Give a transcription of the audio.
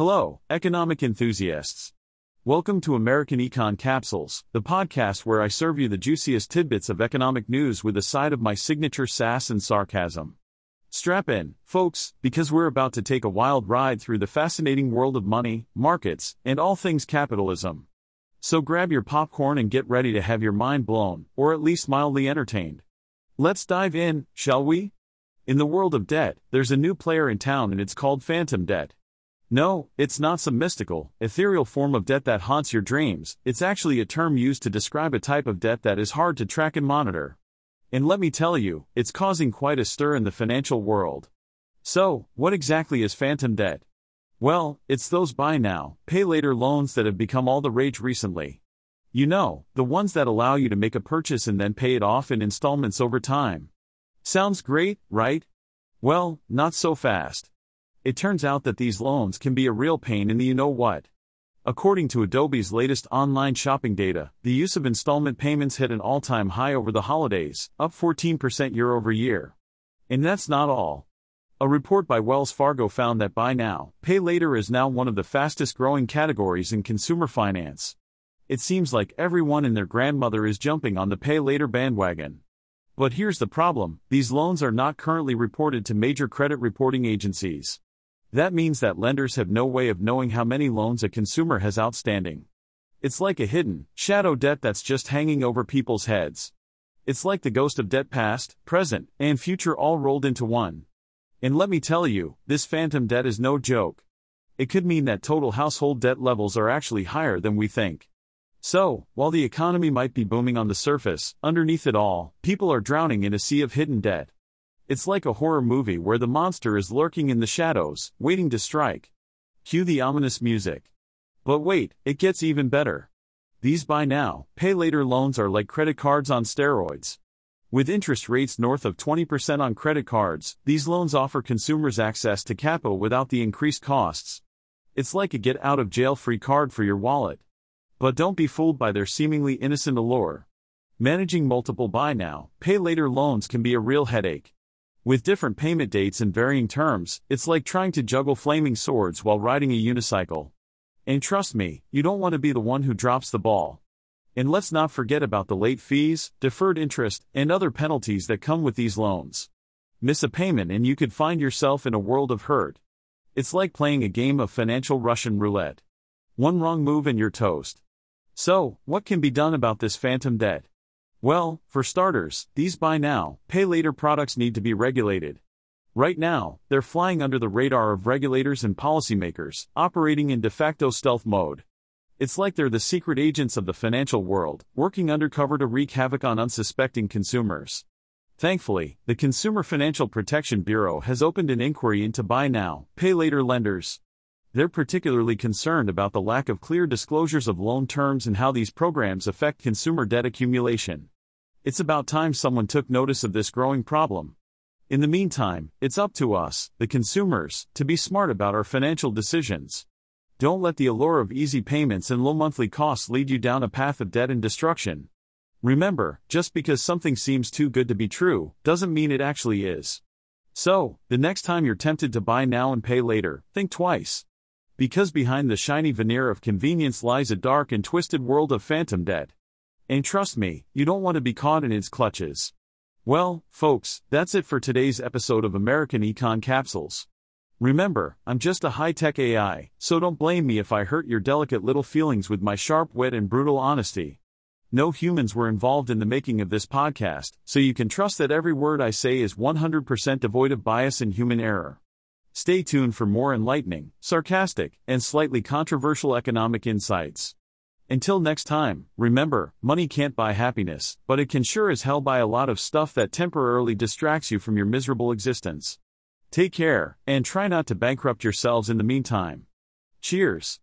Hello, economic enthusiasts. Welcome to American Econ Capsules, the podcast where I serve you the juiciest tidbits of economic news with a side of my signature sass and sarcasm. Strap in, folks, because we're about to take a wild ride through the fascinating world of money, markets, and all things capitalism. So grab your popcorn and get ready to have your mind blown, or at least mildly entertained. Let's dive in, shall we? In the world of debt, there's a new player in town and it's called phantom debt. No, it's not some mystical, ethereal form of debt that haunts your dreams, it's actually a term used to describe a type of debt that is hard to track and monitor. And let me tell you, it's causing quite a stir in the financial world. So, what exactly is phantom debt? Well, it's those buy now, pay later loans that have become all the rage recently. You know, the ones that allow you to make a purchase and then pay it off in installments over time. Sounds great, right? Well, not so fast. It turns out that these loans can be a real pain in the you know what. According to Adobe's latest online shopping data, the use of installment payments hit an all time high over the holidays, up 14% year over year. And that's not all. A report by Wells Fargo found that buy now, pay later is now one of the fastest growing categories in consumer finance. It seems like everyone and their grandmother is jumping on the pay later bandwagon. But here's the problem these loans are not currently reported to major credit reporting agencies. That means that lenders have no way of knowing how many loans a consumer has outstanding. It's like a hidden, shadow debt that's just hanging over people's heads. It's like the ghost of debt past, present, and future all rolled into one. And let me tell you, this phantom debt is no joke. It could mean that total household debt levels are actually higher than we think. So, while the economy might be booming on the surface, underneath it all, people are drowning in a sea of hidden debt. It's like a horror movie where the monster is lurking in the shadows, waiting to strike. Cue the ominous music. But wait, it gets even better. These buy now, pay later loans are like credit cards on steroids. With interest rates north of 20% on credit cards, these loans offer consumers access to capital without the increased costs. It's like a get out of jail free card for your wallet. But don't be fooled by their seemingly innocent allure. Managing multiple buy now, pay later loans can be a real headache. With different payment dates and varying terms, it's like trying to juggle flaming swords while riding a unicycle. And trust me, you don't want to be the one who drops the ball. And let's not forget about the late fees, deferred interest, and other penalties that come with these loans. Miss a payment and you could find yourself in a world of hurt. It's like playing a game of financial Russian roulette. One wrong move and you're toast. So, what can be done about this phantom debt? Well, for starters, these buy now, pay later products need to be regulated. Right now, they're flying under the radar of regulators and policymakers, operating in de facto stealth mode. It's like they're the secret agents of the financial world, working undercover to wreak havoc on unsuspecting consumers. Thankfully, the Consumer Financial Protection Bureau has opened an inquiry into buy now, pay later lenders. They're particularly concerned about the lack of clear disclosures of loan terms and how these programs affect consumer debt accumulation. It's about time someone took notice of this growing problem. In the meantime, it's up to us, the consumers, to be smart about our financial decisions. Don't let the allure of easy payments and low monthly costs lead you down a path of debt and destruction. Remember, just because something seems too good to be true, doesn't mean it actually is. So, the next time you're tempted to buy now and pay later, think twice. Because behind the shiny veneer of convenience lies a dark and twisted world of phantom debt. And trust me, you don't want to be caught in its clutches. Well, folks, that's it for today's episode of American Econ Capsules. Remember, I'm just a high tech AI, so don't blame me if I hurt your delicate little feelings with my sharp wit and brutal honesty. No humans were involved in the making of this podcast, so you can trust that every word I say is 100% devoid of bias and human error. Stay tuned for more enlightening, sarcastic, and slightly controversial economic insights. Until next time, remember, money can't buy happiness, but it can sure as hell buy a lot of stuff that temporarily distracts you from your miserable existence. Take care, and try not to bankrupt yourselves in the meantime. Cheers.